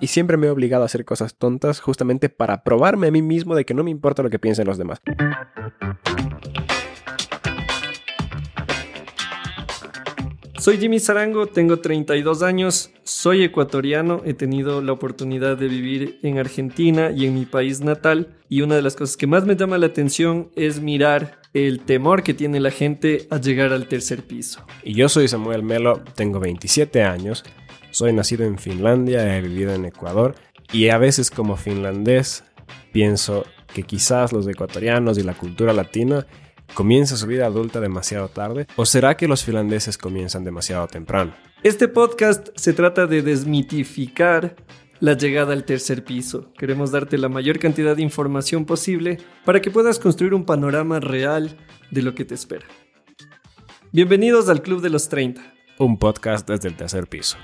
y siempre me he obligado a hacer cosas tontas justamente para probarme a mí mismo de que no me importa lo que piensen los demás. Soy Jimmy Zarango, tengo 32 años, soy ecuatoriano, he tenido la oportunidad de vivir en Argentina y en mi país natal y una de las cosas que más me llama la atención es mirar el temor que tiene la gente a llegar al tercer piso. Y yo soy Samuel Melo, tengo 27 años, soy nacido en Finlandia, he vivido en Ecuador y a veces como finlandés pienso que quizás los ecuatorianos y la cultura latina ¿Comienza su vida adulta demasiado tarde? ¿O será que los finlandeses comienzan demasiado temprano? Este podcast se trata de desmitificar la llegada al tercer piso. Queremos darte la mayor cantidad de información posible para que puedas construir un panorama real de lo que te espera. Bienvenidos al Club de los 30. Un podcast desde el tercer piso.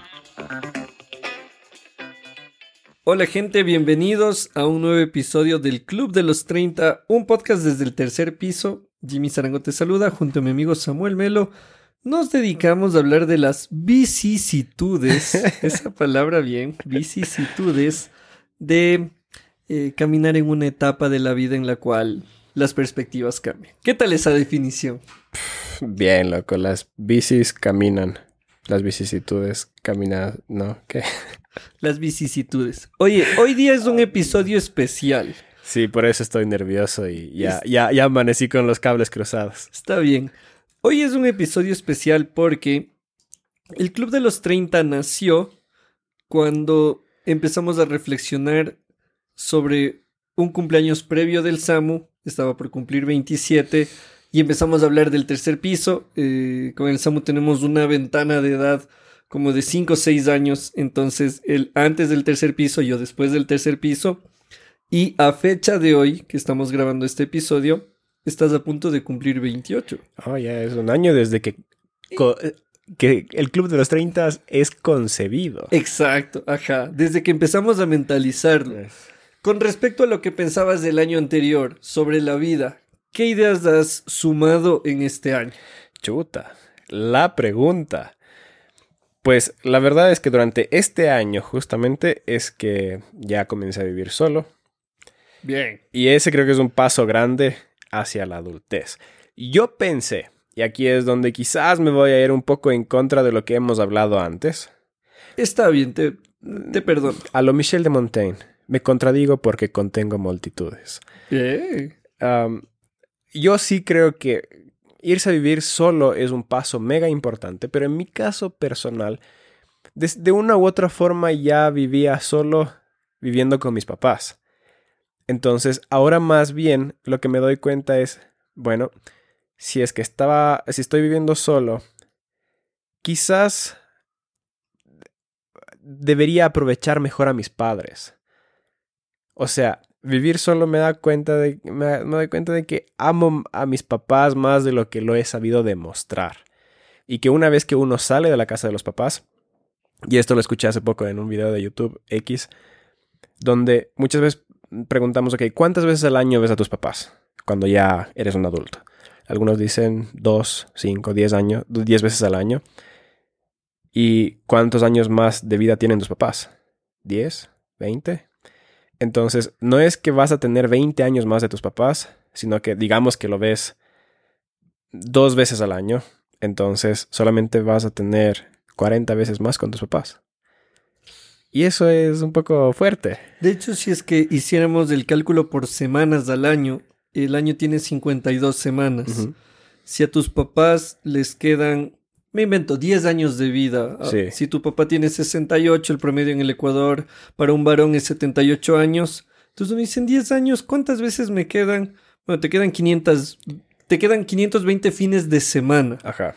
Hola gente, bienvenidos a un nuevo episodio del Club de los 30, un podcast desde el tercer piso. Jimmy Zarango te saluda junto a mi amigo Samuel Melo. Nos dedicamos a hablar de las vicisitudes, esa palabra bien, vicisitudes, de eh, caminar en una etapa de la vida en la cual las perspectivas cambian. ¿Qué tal esa definición? Bien, loco, las bicis caminan. Las vicisitudes caminan, ¿no? ¿Qué? Las vicisitudes. Oye, hoy día es un episodio especial. Sí, por eso estoy nervioso y ya, ya, ya amanecí con los cables cruzados. Está bien. Hoy es un episodio especial porque el Club de los 30 nació cuando empezamos a reflexionar sobre un cumpleaños previo del SAMU, estaba por cumplir 27, y empezamos a hablar del tercer piso. Eh, con el SAMU tenemos una ventana de edad como de 5 o 6 años, entonces él antes del tercer piso, yo después del tercer piso, y a fecha de hoy que estamos grabando este episodio, estás a punto de cumplir 28. Oh, ya es un año desde que, que el Club de los 30 es concebido. Exacto, ajá, desde que empezamos a mentalizarlo. Con respecto a lo que pensabas del año anterior sobre la vida, ¿qué ideas has sumado en este año? Chuta, la pregunta. Pues la verdad es que durante este año justamente es que ya comencé a vivir solo. Bien. Y ese creo que es un paso grande hacia la adultez. Yo pensé, y aquí es donde quizás me voy a ir un poco en contra de lo que hemos hablado antes. Está bien, te, te perdono. A lo Michel de Montaigne, me contradigo porque contengo multitudes. Bien. Yo sí creo que irse a vivir solo es un paso mega importante, pero en mi caso personal, de, una u otra forma ya vivía solo viviendo con mis papás. Entonces, ahora más bien lo que me doy cuenta es, bueno, si es que estaba, si estoy viviendo solo, quizás debería aprovechar mejor a mis padres. O sea, vivir solo me da cuenta de me, doy cuenta de que amo a mis papás más de lo que lo he sabido demostrar. Y que una vez que uno sale de la casa de los papás, y esto lo escuché hace poco en un video de YouTube X, donde muchas veces preguntamos, ok, ¿cuántas veces al año ves a tus papás cuando ya eres un adulto? Algunos dicen dos, cinco, diez años, diez veces al año. ¿Y cuántos años más de vida tienen tus papás? ¿Diez? ¿Veinte? Entonces, no es que vas a tener 20 años más de tus papás, sino que digamos que lo ves dos veces al año. Entonces, solamente vas a tener 40 veces más con tus papás. Y eso es un poco fuerte. De hecho, si es que hiciéramos el cálculo por semanas al año, el año tiene 52 semanas. Si a tus papás les quedan me invento 10 años de vida. Ah, si tu papá tiene 68, el promedio en el Ecuador para un varón es 78 años. Entonces me dicen 10 años, ¿cuántas veces me quedan? Bueno, te quedan 500, te quedan 520 fines de semana. Ajá.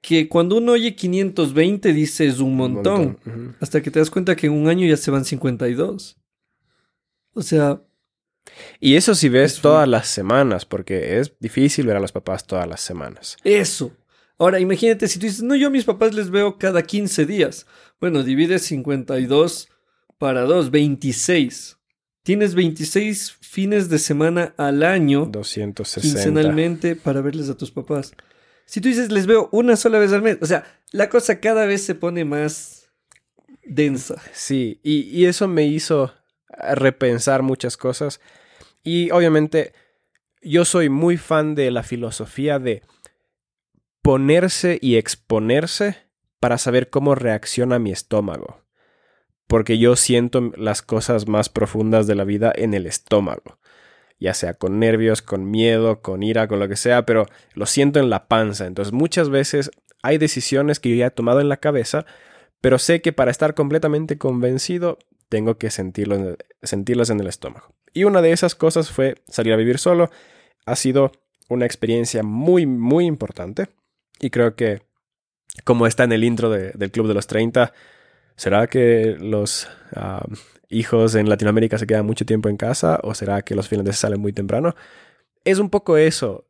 Que cuando uno oye 520 dices un montón. Un montón. Hasta que te das cuenta que en un año ya se van 52. O sea... Y eso si ves todas las semanas, porque es difícil ver a los papás todas las semanas. Eso. Ahora, imagínate si tú dices, no, yo a mis papás les veo cada 15 días. Bueno, divide 52 para 2, 26. Tienes 26 fines de semana al año. 260. Quincenalmente para verles a tus papás. Si tú dices, les veo una sola vez al mes. O sea, la cosa cada vez se pone más... densa. Sí, y, y eso me hizo repensar muchas cosas. Y obviamente yo soy muy fan de la filosofía de ponerse y exponerse para saber cómo reacciona mi estómago. Porque yo siento las cosas más profundas de la vida en el estómago. Ya sea con nervios, con miedo, con ira, con lo que sea, pero lo siento en la panza. Entonces muchas veces hay decisiones que yo ya he tomado en la cabeza, pero sé que para estar completamente convencido tengo que sentirlo, sentirlas en el estómago. Y una de esas cosas fue salir a vivir solo. Ha sido una experiencia muy, muy importante. Y creo que, como está en el intro del Club de los 30, ¿será que los ah, hijos en Latinoamérica se quedan mucho tiempo en casa o será que los finlandeses salen muy temprano? Es un poco eso.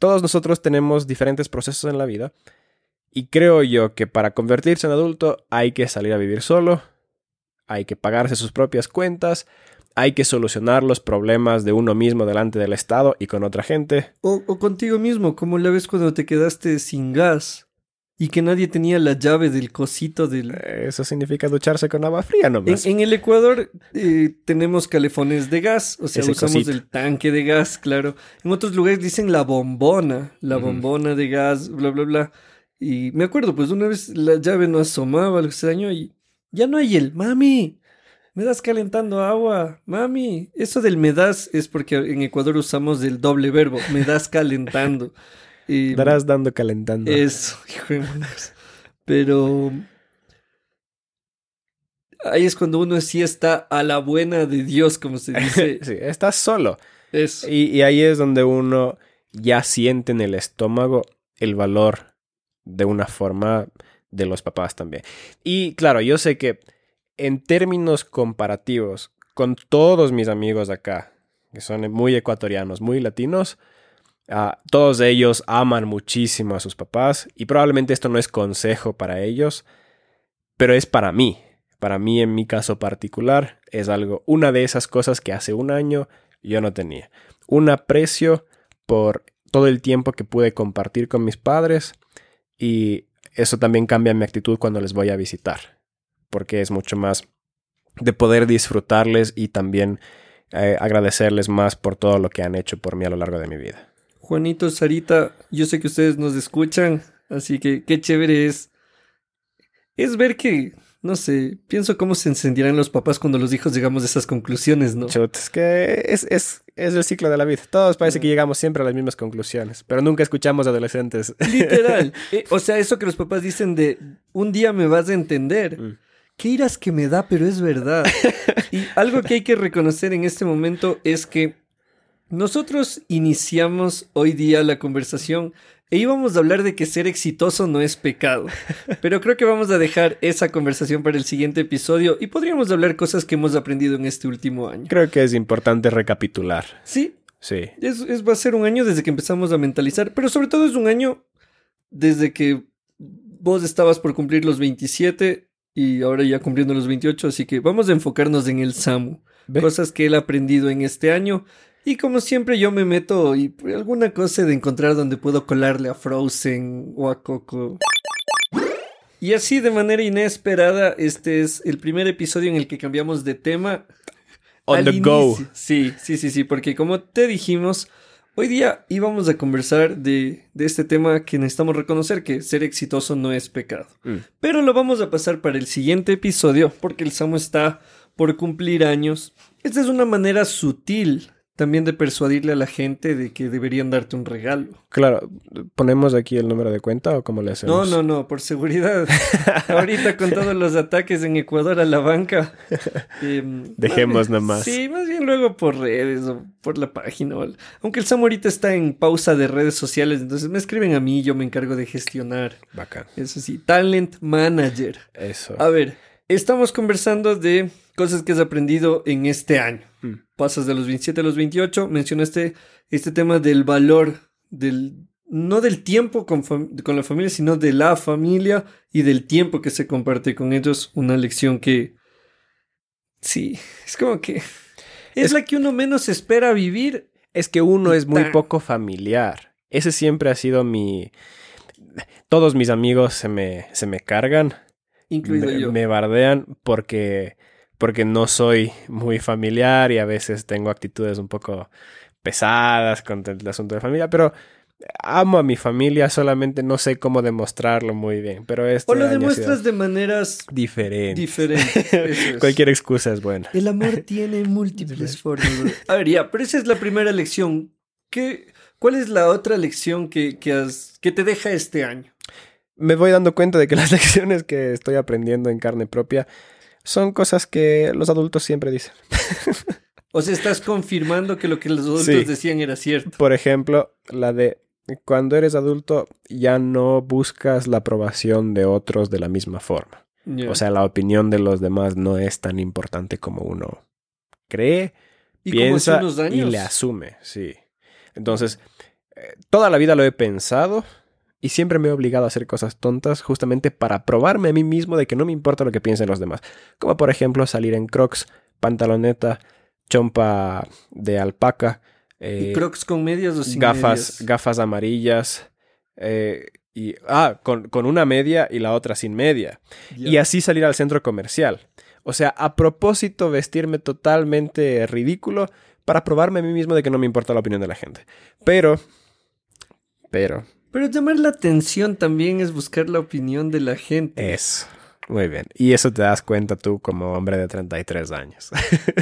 Todos nosotros tenemos diferentes procesos en la vida y creo yo que para convertirse en adulto hay que salir a vivir solo, hay que pagarse sus propias cuentas, hay que solucionar los problemas de uno mismo delante del Estado y con otra gente. O, contigo mismo, como la vez cuando te quedaste sin gas y que nadie tenía la llave del cosito del... Eso significa ducharse con agua fría nomás. En, el Ecuador eh, tenemos calefones de gas, o sea, usamos el tanque de gas, claro. En otros lugares dicen la bombona, la bombona de gas, bla, bla, bla. Y me acuerdo, pues una vez la llave no asomaba al extraño y ya no hay el mami. Me das calentando agua, mami. Eso del me das es porque en Ecuador usamos el doble verbo, me das calentando. Y Darás dando calentando. Eso, hijo de Pero ahí es cuando uno sí está a la buena de Dios, como se dice. sí, estás solo. Eso. Y, y ahí es donde uno ya siente en el estómago el valor de una forma de los papás también. Y claro, yo sé que en términos comparativos con todos mis amigos de acá, que son muy ecuatorianos, muy latinos, uh, todos ellos aman muchísimo a sus papás y probablemente esto no es consejo para ellos, pero es para mí. Para mí, en mi caso particular, es algo, una de esas cosas que hace un año yo no tenía. Un aprecio por todo el tiempo que pude compartir con mis padres y eso también cambia mi actitud cuando les voy a visitar, porque es mucho más de poder disfrutarles y también eh, agradecerles más por todo lo que han hecho por mí a lo largo de mi vida. Juanito, Sarita, yo sé que ustedes nos escuchan, así que qué chévere es, es ver que no sé, pienso cómo se encendirán los papás cuando los hijos llegamos a esas conclusiones, ¿no? Chut, es que es, es, es, el ciclo de la vida. Todos parece que llegamos siempre a las mismas conclusiones, pero nunca escuchamos adolescentes. Literal. Eh, o sea, eso que los papás dicen de un día me vas a entender. Mm. Qué iras que me da, pero es verdad. y algo que hay que reconocer en este momento es que nosotros iniciamos hoy día la conversación e íbamos a hablar de que ser exitoso no es pecado. Pero creo que vamos a dejar esa conversación para el siguiente episodio y podríamos hablar cosas que hemos aprendido en este último año. Creo que es importante recapitular. Sí. Sí. Es, es, va a ser un año desde que empezamos a mentalizar, pero sobre todo es un año desde que vos estabas por cumplir los 27 y ahora ya cumpliendo los 28, así que vamos a enfocarnos en el SAMU. Cosas que él ha aprendido en este año y como siempre yo me meto y alguna cosa de encontrar donde puedo colarle a Frozen o a Coco. Y así de manera inesperada, este es el primer episodio en el que cambiamos de tema. On the go. Sí, sí, sí, sí, porque como te dijimos, hoy día íbamos a conversar de, de este tema que necesitamos reconocer que ser exitoso no es pecado. Mm. Pero lo vamos a pasar para el siguiente episodio porque el Samo está por cumplir años. Esta es una manera sutil también de persuadirle a la gente de que deberían darte un regalo. Claro, ¿ponemos aquí el número de cuenta o cómo le hacemos? No, no, no, por seguridad. Ahorita con todos los ataques en Ecuador a la banca. Em, Dejemos nada más. Sí, más bien luego por redes o por la página. Aunque el Sam ahorita está en pausa de redes sociales, entonces me escriben a mí y yo me encargo de gestionar. Bacán. Eso sí, Talent Manager. Eso. A ver, estamos conversando de cosas que has aprendido en este año. Mm. Pasas de los 27 a los 28, mencionaste este tema del valor, del, no del tiempo con, con, la familia, sino de la familia y del tiempo que se comparte con ellos. Una lección que, sí, es como que es, la que uno menos espera vivir. Es que uno es muy poco familiar. Ese siempre ha sido mi... Todos mis amigos se me, se me cargan Incluido me, yo. me bardean porque, porque no soy muy familiar y a veces tengo actitudes un poco pesadas con el asunto de familia, pero amo a mi familia, solamente no sé cómo demostrarlo muy bien. Pero este O lo demuestras de maneras diferente. diferentes. Es. Cualquier excusa es buena. El amor tiene múltiples formas. A ver, ya, pero esa es la primera lección. ¿Qué, ¿Cuál es la otra lección que, que, has, que te deja este año? Me voy dando cuenta de que las lecciones que estoy aprendiendo en carne propia son cosas que los adultos siempre dicen. O sea, estás confirmando que lo que los adultos Sí. decían era cierto. Por ejemplo, la de cuando eres adulto ya no buscas la aprobación de otros de la misma forma. O sea, la opinión de los demás no es tan importante como uno cree, y piensa y le asume, sí. Entonces, eh, toda la vida lo he pensado y siempre me he obligado a hacer cosas tontas justamente para probarme a mí mismo de que no me importa lo que piensen los demás. Como por ejemplo salir en crocs, pantaloneta, chompa de alpaca, ¿Y eh, crocs con medias o sin gafas, medias? gafas amarillas eh, y ah, con, con una media y la otra sin media. Y así salir al centro comercial. O sea, a propósito vestirme totalmente ridículo para probarme a mí mismo de que no me importa la opinión de la gente. Pero, pero, Pero llamar la atención también es buscar la opinión de la gente. es muy bien. Y eso te das cuenta tú como hombre de 33 años.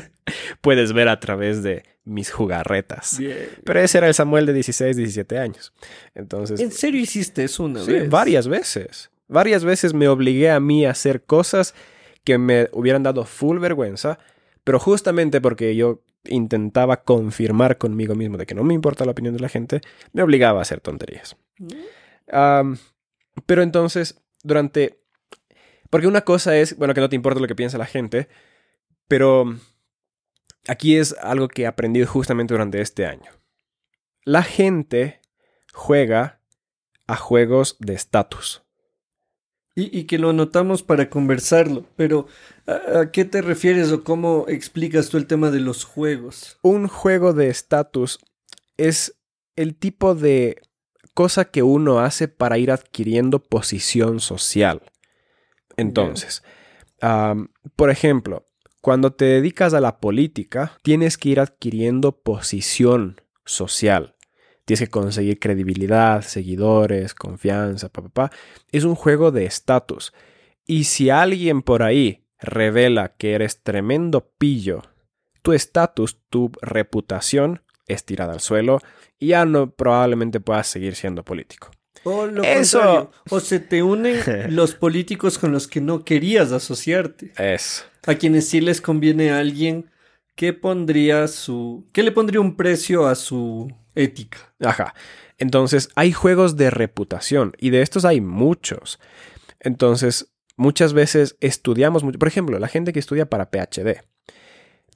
Puedes ver a través de mis jugarretas. Bien. Pero ese era el Samuel de 16, 17 años. Entonces, ¿En serio hiciste eso una Sí, vez? varias veces. Varias veces me obligué a mí a hacer cosas que me hubieran dado full vergüenza, pero justamente porque yo intentaba confirmar conmigo mismo de que no me importa la opinión de la gente, me obligaba a hacer tonterías. Pero entonces, durante... Porque una cosa es, bueno, que no te importa lo que piensa la gente, pero aquí es algo que he aprendido justamente durante este año. La gente juega a juegos de estatus. Y, y que lo anotamos para conversarlo. Pero, ¿a, a qué te refieres o cómo explicas tú el tema de los juegos? Un juego de estatus es el tipo de cosa que uno hace para ir adquiriendo posición social. Entonces, por ejemplo, cuando te dedicas a la política, tienes que ir adquiriendo posición social. Tienes que conseguir credibilidad, seguidores, confianza, papá. Pa, pa. Es un juego de estatus. Y si alguien por ahí revela que eres tremendo pillo, tu estatus, tu reputación es tirada al suelo y ya no probablemente puedas seguir siendo político. O lo Eso- o se te unen los políticos con los que no querías asociarte. Es. A quienes sí les conviene a alguien que pondría su... que le pondría un precio a su ética. Ajá. Entonces, hay juegos de reputación y de estos hay muchos. Entonces, muchas veces estudiamos mucho. Por ejemplo, la gente que estudia para PhD.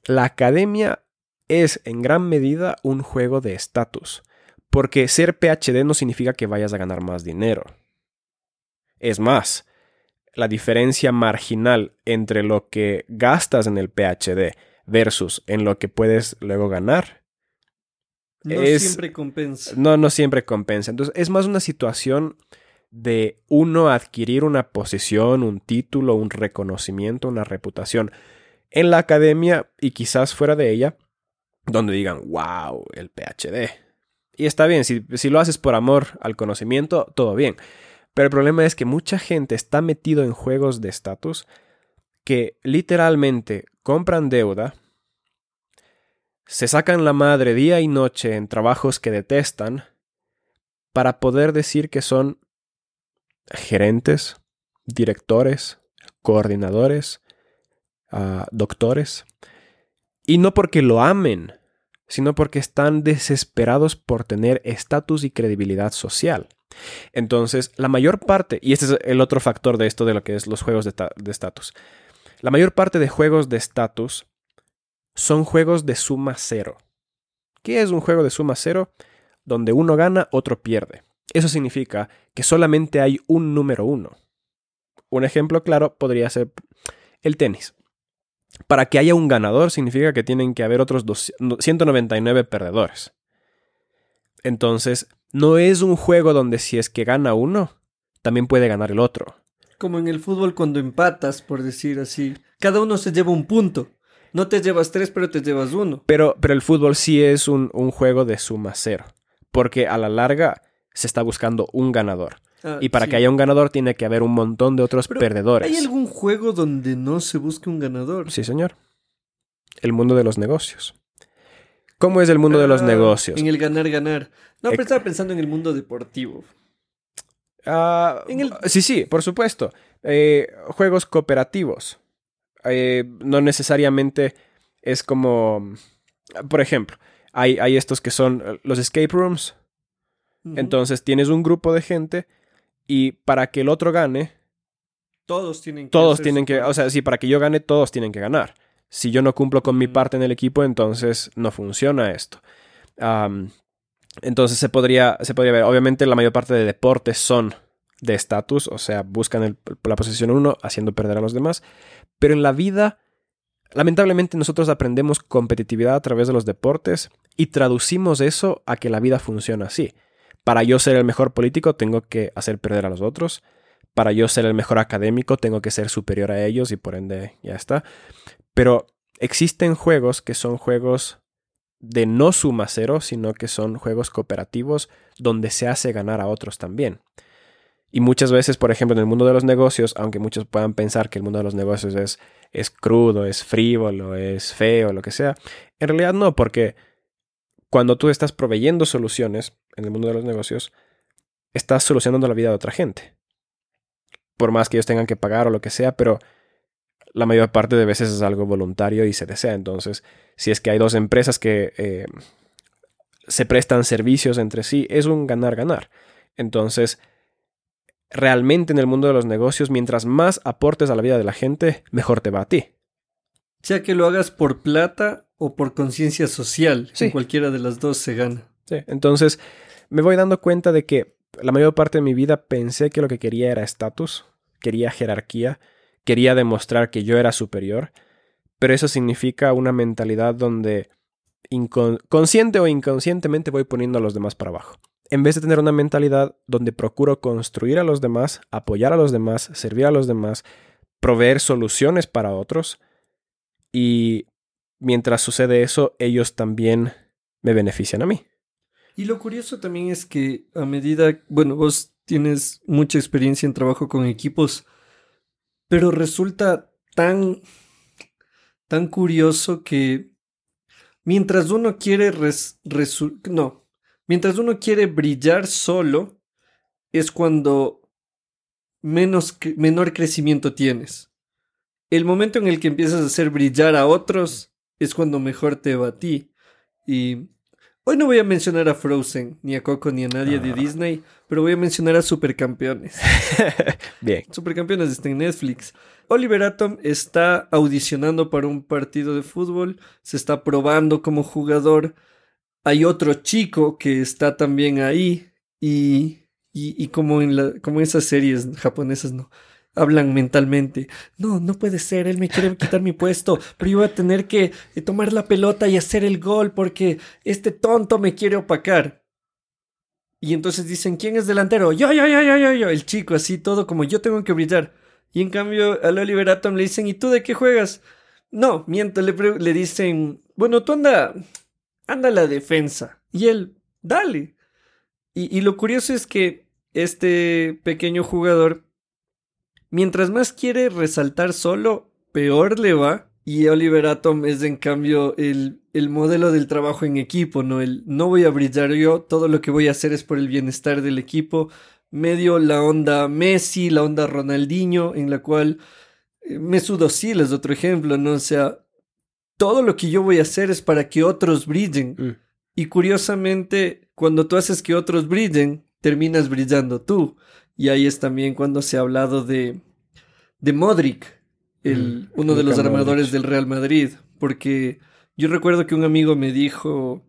La academia es en gran medida un juego de estatus. Porque ser PhD no significa que vayas a ganar más dinero. Es más, la diferencia marginal entre lo que gastas en el PhD versus en lo que puedes luego ganar No Es- siempre compensa. no, no siempre compensa. Entonces, es más una situación de uno adquirir una posición, un título, un reconocimiento, una reputación en la academia y quizás fuera de ella, donde digan, wow, el PhD. Y está bien, si, si lo haces por amor al conocimiento, todo bien. Pero el problema es que mucha gente está metido en juegos de estatus que literalmente compran deuda, se sacan la madre día y noche en trabajos que detestan para poder decir que son gerentes, directores, coordinadores, ah, doctores. Y no porque lo amen, sino porque están desesperados por tener estatus y credibilidad social. Entonces, la mayor parte, y este es el otro factor de esto de lo que es los juegos de ta- de estatus, la mayor parte de juegos de estatus son juegos de suma cero. ¿Qué es un juego de suma cero? Donde uno gana, otro pierde. Eso significa que solamente hay un número uno. Un ejemplo claro podría ser el tenis. Para que haya un ganador significa que tienen que haber otros dos- 199 perdedores. Entonces, no es un juego donde si es que gana uno, también puede ganar el otro. Como en el fútbol cuando empatas, por decir así. Cada uno se lleva un punto. No te llevas tres, pero te llevas uno. Pero, pero el fútbol sí es un, un juego de suma cero. Porque a la larga se está buscando un ganador. Ah, Y para sí. que haya un ganador tiene que haber un montón de otros Pero, perdedores. ¿Hay algún juego donde no se busque un ganador? Sí, señor. El mundo de los negocios. ¿Cómo es el mundo de los Ah, negocios? En el ganar, ganar. No, pero estaba pensando en el mundo deportivo. Ah, En el- Sí, sí, por supuesto. Eh, juegos cooperativos. Eh, no necesariamente es como... Por ejemplo, hay, hay estos que son eh, los escape rooms. Entonces tienes un grupo de gente y para que el otro gane, todos tienen que. todos tienen que... O sea, si para que yo gane, todos tienen que ganar. Si yo no cumplo con mi parte en el equipo, entonces no funciona esto. Entonces se podría, se podría ver, obviamente la mayor parte de deportes son de estatus, o sea, buscan la posición uno haciendo perder a los demás. Pero en la vida, lamentablemente nosotros aprendemos competitividad a través de los deportes y traducimos eso a que la vida funciona así. Para yo ser el mejor político tengo que hacer perder a los otros. Para yo ser el mejor académico tengo que ser superior a ellos y por ende ya está. Pero existen juegos que son juegos de no suma cero, sino que son juegos cooperativos donde se hace ganar a otros también. Y muchas veces, por ejemplo, en el mundo de los negocios, aunque muchos puedan pensar que el mundo de los negocios es, es crudo, es frívolo, es feo, lo que sea, en realidad no, porque cuando tú estás proveyendo soluciones en el mundo de los negocios, estás solucionando la vida de otra gente. Por más que ellos tengan que pagar o lo que sea, pero la mayor parte de veces es algo voluntario y se desea. Entonces, si es que hay dos empresas que eh, se prestan servicios entre sí, es un ganar-ganar. Entonces, realmente en el mundo de los negocios, mientras más aportes a la vida de la gente, mejor te va a ti. Sea que lo hagas por plata o por conciencia social. Sí. En cualquiera de las dos se gana. Sí, Entonces, me voy dando cuenta de que la mayor parte de mi vida pensé que lo que quería era estatus, quería jerarquía, quería demostrar que yo era superior, pero eso significa una mentalidad donde consciente o inconscientemente voy poniendo a los demás para abajo. En vez de tener una mentalidad donde procuro construir a los demás, apoyar a los demás, servir a los demás, proveer soluciones para otros, y mientras sucede eso, ellos también me benefician a mí. Y lo curioso también es que a medida, bueno, vos tienes mucha experiencia en trabajo con equipos, pero resulta tan, tan curioso que mientras uno quiere res- no, mientras uno quiere brillar solo, es cuando menos, menor crecimiento tienes. El momento en el que empiezas a hacer brillar a otros es cuando mejor te va a ti. Y Hoy no voy a mencionar a Frozen, ni a Coco, ni a nadie de Ah. Disney, pero voy a mencionar a Supercampeones. Bien. Supercampeones está en Netflix. Oliver Atom está audicionando para un partido de fútbol, se está probando como jugador. Hay otro chico que está también ahí y, y, como, en la, como esas series japonesas, ¿no? Hablan mentalmente. No, no puede ser, él me quiere quitar mi puesto, pero yo voy a tener que eh, tomar la pelota y hacer el gol porque este tonto me quiere opacar. Y entonces dicen, ¿quién es delantero? Yo, yo, yo, yo, yo, yo. El chico, así todo como yo tengo que brillar. Y en cambio al Oliver Atom le dicen, ¿y tú de qué juegas? No, miento, le, le dicen, bueno, tú anda, anda la defensa. Y él, dale. Y, y lo curioso es que este pequeño jugador, mientras más quiere resaltar solo, peor le va. Y Oliver Atom es en cambio el, el modelo del trabajo en equipo, ¿no? El no voy a brillar yo, todo lo que voy a hacer es por el bienestar del equipo. Medio la onda Messi, la onda Ronaldinho, en la cual eh, Mesut Özil es otro ejemplo, ¿no? O sea, todo lo que yo voy a hacer es para que otros brillen. Mm. Y curiosamente, cuando tú haces que otros brillen, terminas brillando tú. Y ahí es también cuando se ha hablado de, de Modric, el, Mm, uno de los armadores Modric. del Real Madrid. Porque yo recuerdo que un amigo me dijo,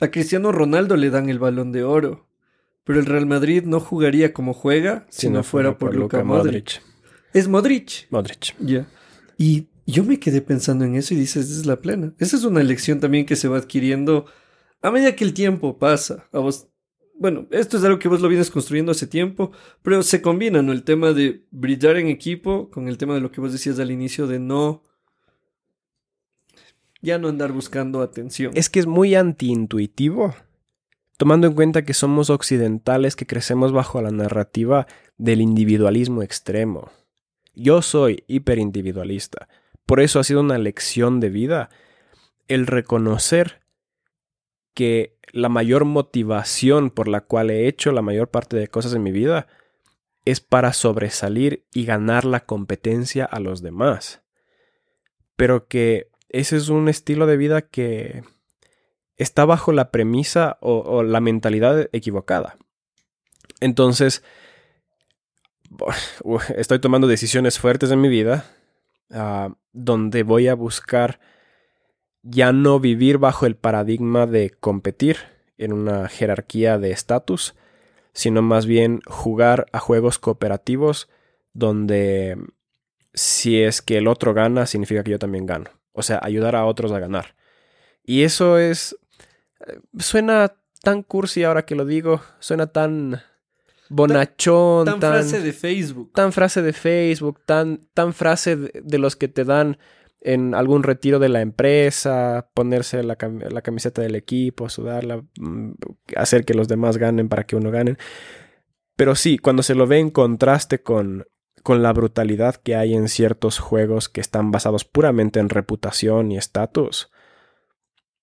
a Cristiano Ronaldo le dan el balón de oro, pero el Real Madrid no jugaría como juega si, no fuera por Luka Modric. Es Modric. Modric. Ya. Y yo me quedé pensando en eso y dices, es la plena. Esa es una lección también que se va adquiriendo a medida que el tiempo pasa. Bueno, esto es algo que vos lo vienes construyendo hace tiempo, pero se combina, ¿no? El tema de brillar en equipo con el tema de lo que vos decías al inicio de no... Ya no andar buscando atención. Es que es muy antiintuitivo, tomando en cuenta que somos occidentales que crecemos bajo la narrativa del individualismo extremo. Yo soy hiperindividualista. Por eso ha sido una lección de vida el reconocer que la mayor motivación por la cual he hecho la mayor parte de cosas en mi vida es para sobresalir y ganar la competencia a los demás. Pero que ese es un estilo de vida que está bajo la premisa o, la mentalidad equivocada. Entonces, estoy tomando decisiones fuertes en mi vida ah, donde voy a buscar ya no vivir bajo el paradigma de competir en una jerarquía de estatus, sino más bien jugar a juegos cooperativos donde si es que el otro gana, significa que yo también gano. O sea, ayudar a otros a ganar. Y eso es... Eh, suena tan cursi ahora que lo digo, suena tan bonachón, tan, frase de Facebook. Tan frase de Facebook, tan, tan frase de los que te dan en algún retiro de la empresa, ponerse la, camiseta del equipo, sudarla, mm, hacer que los demás ganen para que uno gane. Pero sí, cuando se lo ve en contraste con, con la brutalidad que hay en ciertos juegos que están basados puramente en reputación y estatus,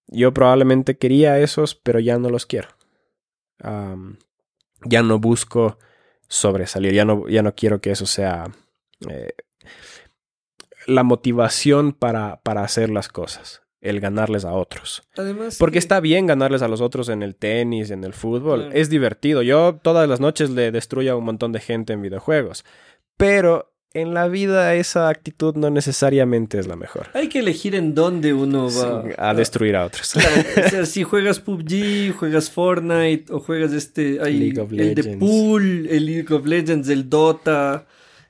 yo probablemente quería esos, pero ya no los quiero. Ya no busco sobresalir, ya no, ya no quiero que eso sea eh, la motivación para, para hacer las cosas el ganarles a otros. Además, Porque está bien ganarles a los otros en el tenis, en el fútbol. Es divertido. Yo todas las noches le destruyo a un montón de gente en videojuegos. Pero en la vida esa actitud no necesariamente es la mejor. Hay que elegir en dónde uno va a, destruir a otros. o sea, si juegas PUBG, juegas Fortnite o juegas este League of el de Pool, el League of Legends, el Dota.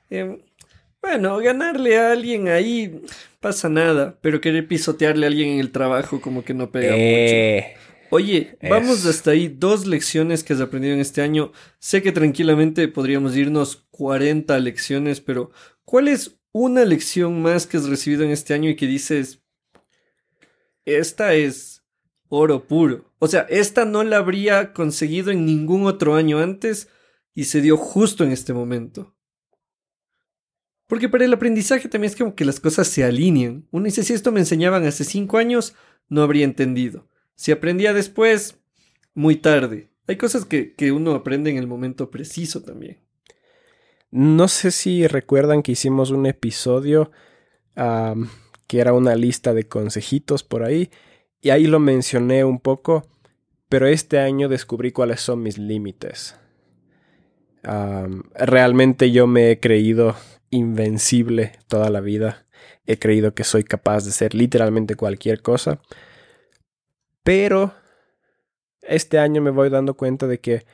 Eh, bueno, ganarle a alguien ahí pasa nada, pero querer pisotearle a alguien en el trabajo como que no pega mucho. Oye, vamos hasta ahí. Dos lecciones que has aprendido en este año. Sé que tranquilamente podríamos irnos 40 lecciones, pero ¿cuál es una lección más que has recibido en este año y que dices, esta es oro puro? O sea, esta no la habría conseguido en ningún otro año antes y se dio justo en este momento. Porque para el aprendizaje también es como que las cosas se alinean. Uno dice, si esto me enseñaban hace cinco años, no habría entendido. Si aprendía después, muy tarde. Hay cosas que, uno aprende en el momento preciso también. No sé si recuerdan que hicimos un episodio que era una lista de consejitos por ahí, y ahí lo mencioné un poco, pero este año descubrí cuáles son mis límites. realmente yo me he creído invencible toda la vida. He creído que soy capaz de ser literalmente cualquier cosa. Pero este año me voy dando cuenta de que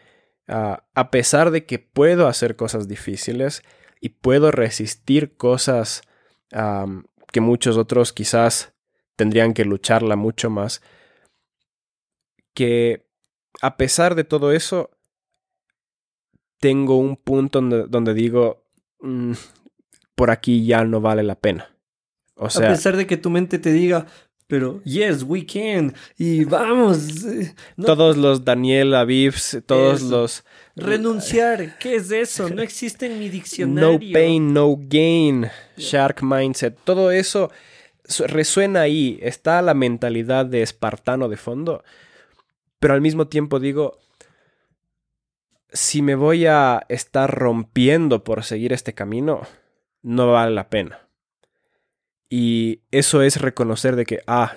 ah, a pesar de que puedo hacer cosas difíciles y puedo resistir cosas que muchos otros quizás tendrían que lucharla mucho más, que a pesar de todo eso, tengo un punto donde, digo, mm, por aquí ya no vale la pena. O sea, a pesar de que tu mente te diga, pero yes, we can, y vamos. Eh, todos los Daniel Avivs, todos los... Renunciar, ¿qué es eso? No existe en mi diccionario. No pain, no gain, shark mindset, todo eso resuena ahí, está la mentalidad de espartano de fondo, pero al mismo tiempo digo, si me voy a estar rompiendo por seguir este camino, no vale la pena. Y eso es reconocer de que, ah,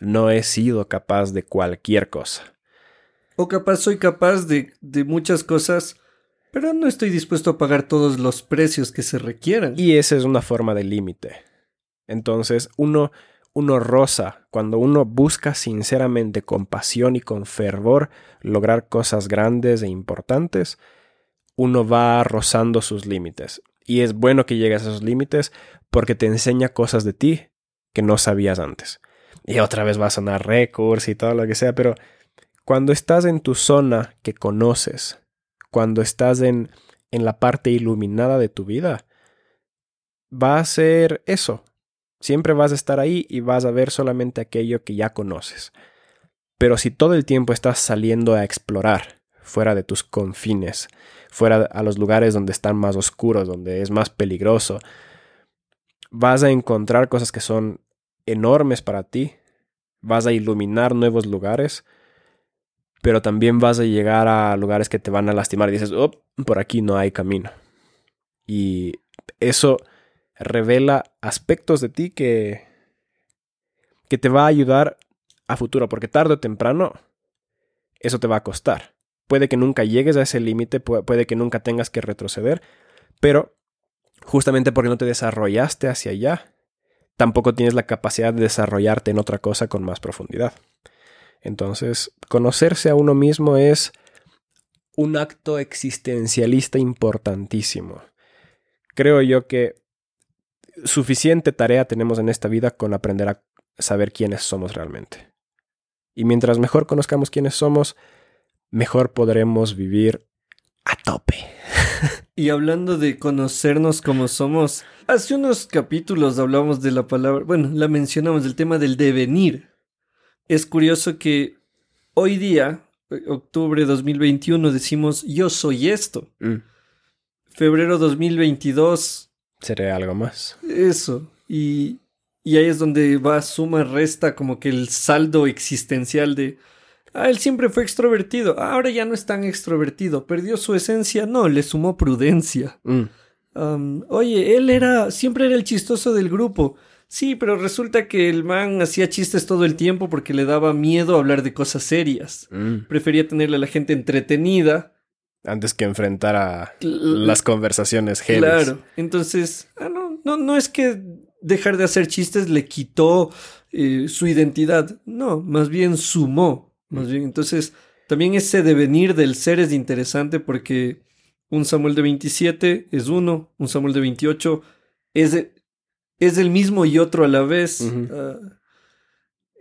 no he sido capaz de cualquier cosa. O capaz soy capaz de, de muchas cosas, pero no estoy dispuesto a pagar todos los precios que se requieran. Y esa es una forma de límite. Entonces, uno, uno rosa, cuando uno busca sinceramente con pasión y con fervor lograr cosas grandes e importantes, uno va rozando sus límites. Y es bueno que llegues a esos límites porque te enseña cosas de ti que no sabías antes. Y otra vez va a sonar récords y todo lo que sea, pero Cuando estás en tu zona que conoces, cuando estás en, en la parte iluminada de tu vida, va a ser eso. Siempre vas a estar ahí y vas a ver solamente aquello que ya conoces. Pero si todo el tiempo estás saliendo a explorar fuera de tus confines, fuera a los lugares donde están más oscuros, donde es más peligroso, vas a encontrar cosas que son enormes para ti, vas a iluminar nuevos lugares, pero también vas a llegar a lugares que te van a lastimar y dices, oh, por aquí no hay camino. Y eso revela aspectos de ti que, que te va a ayudar a futuro, porque tarde o temprano eso te va a costar. Puede que nunca llegues a ese límite, puede que nunca tengas que retroceder, pero justamente porque no te desarrollaste hacia allá, tampoco tienes la capacidad de desarrollarte en otra cosa con más profundidad. Entonces, conocerse a uno mismo es un acto existencialista importantísimo. Creo yo que suficiente tarea tenemos en esta vida con aprender a saber quiénes somos realmente. Y mientras mejor conozcamos quiénes somos, mejor podremos vivir a tope. Y hablando de conocernos como somos, hace unos capítulos hablamos de la palabra, bueno, la mencionamos, del tema del devenir. Es curioso que hoy día, octubre 2021, decimos yo soy esto. Mm. Febrero 2022. Seré algo más. Eso. Y, y ahí es donde va suma, resta como que el saldo existencial de Ah, él siempre fue extrovertido. Ah, ahora ya no es tan extrovertido. Perdió su esencia. No, le sumó prudencia. Mm. oye, él era. siempre era el chistoso del grupo. Sí, pero resulta que el man hacía chistes todo el tiempo porque le daba miedo hablar de cosas serias. Mm. Prefería tenerle a la gente entretenida. Antes que enfrentar a las conversaciones heavy. Claro. Entonces, ah, no, no, no es que dejar de hacer chistes le quitó eh, su identidad. No, más bien sumó. Más bien, entonces, también ese devenir del ser es interesante porque un Samuel de 27 es uno, un Samuel de 28 es, es el mismo y otro a la vez. Ah,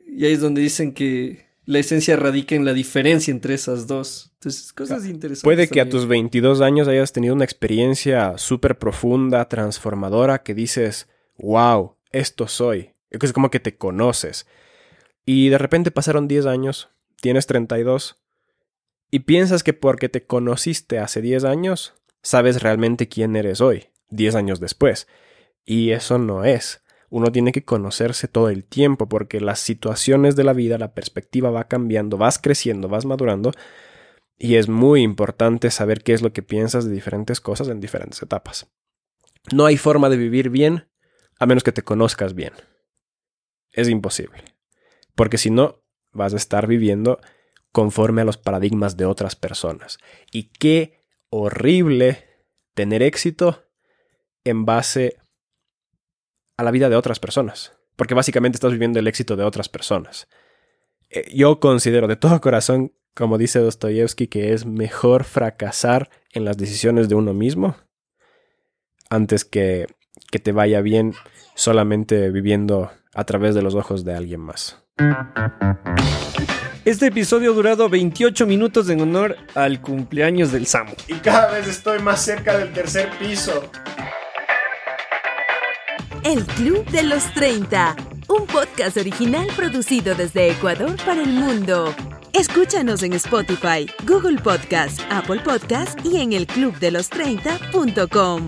y ahí es donde dicen que la esencia radica en la diferencia entre esas dos. Entonces, cosas interesantes. Puede que a tus 22 años hayas tenido una experiencia súper profunda, transformadora, que dices, wow, esto soy. Es como que te conoces. Y de repente pasaron 10 años, tienes 32 y piensas que porque te conociste hace 10 años, sabes realmente quién eres hoy, 10 años después. Y eso no es. Uno tiene que conocerse todo el tiempo porque las situaciones de la vida, la perspectiva va cambiando, vas creciendo, vas madurando y es muy importante saber qué es lo que piensas de diferentes cosas en diferentes etapas. No hay forma de vivir bien a menos que te conozcas bien. Es imposible. Porque si no, vas a estar viviendo conforme a los paradigmas de otras personas. Y qué horrible tener éxito en base a la vida de otras personas. Porque básicamente estás viviendo el éxito de otras personas. Eh, yo considero de todo corazón, como dice Dostoyevsky, que es mejor fracasar en las decisiones de uno mismo antes que, que te vaya bien solamente viviendo a través de los ojos de alguien más. Este episodio ha durado 28 minutos en honor al cumpleaños del Samu. Y cada vez estoy más cerca del tercer piso. El Club de los 30, un podcast original producido desde Ecuador para el mundo. Escúchanos en Spotify, Google Podcast, Apple Podcast y en el elclubdelos30.com.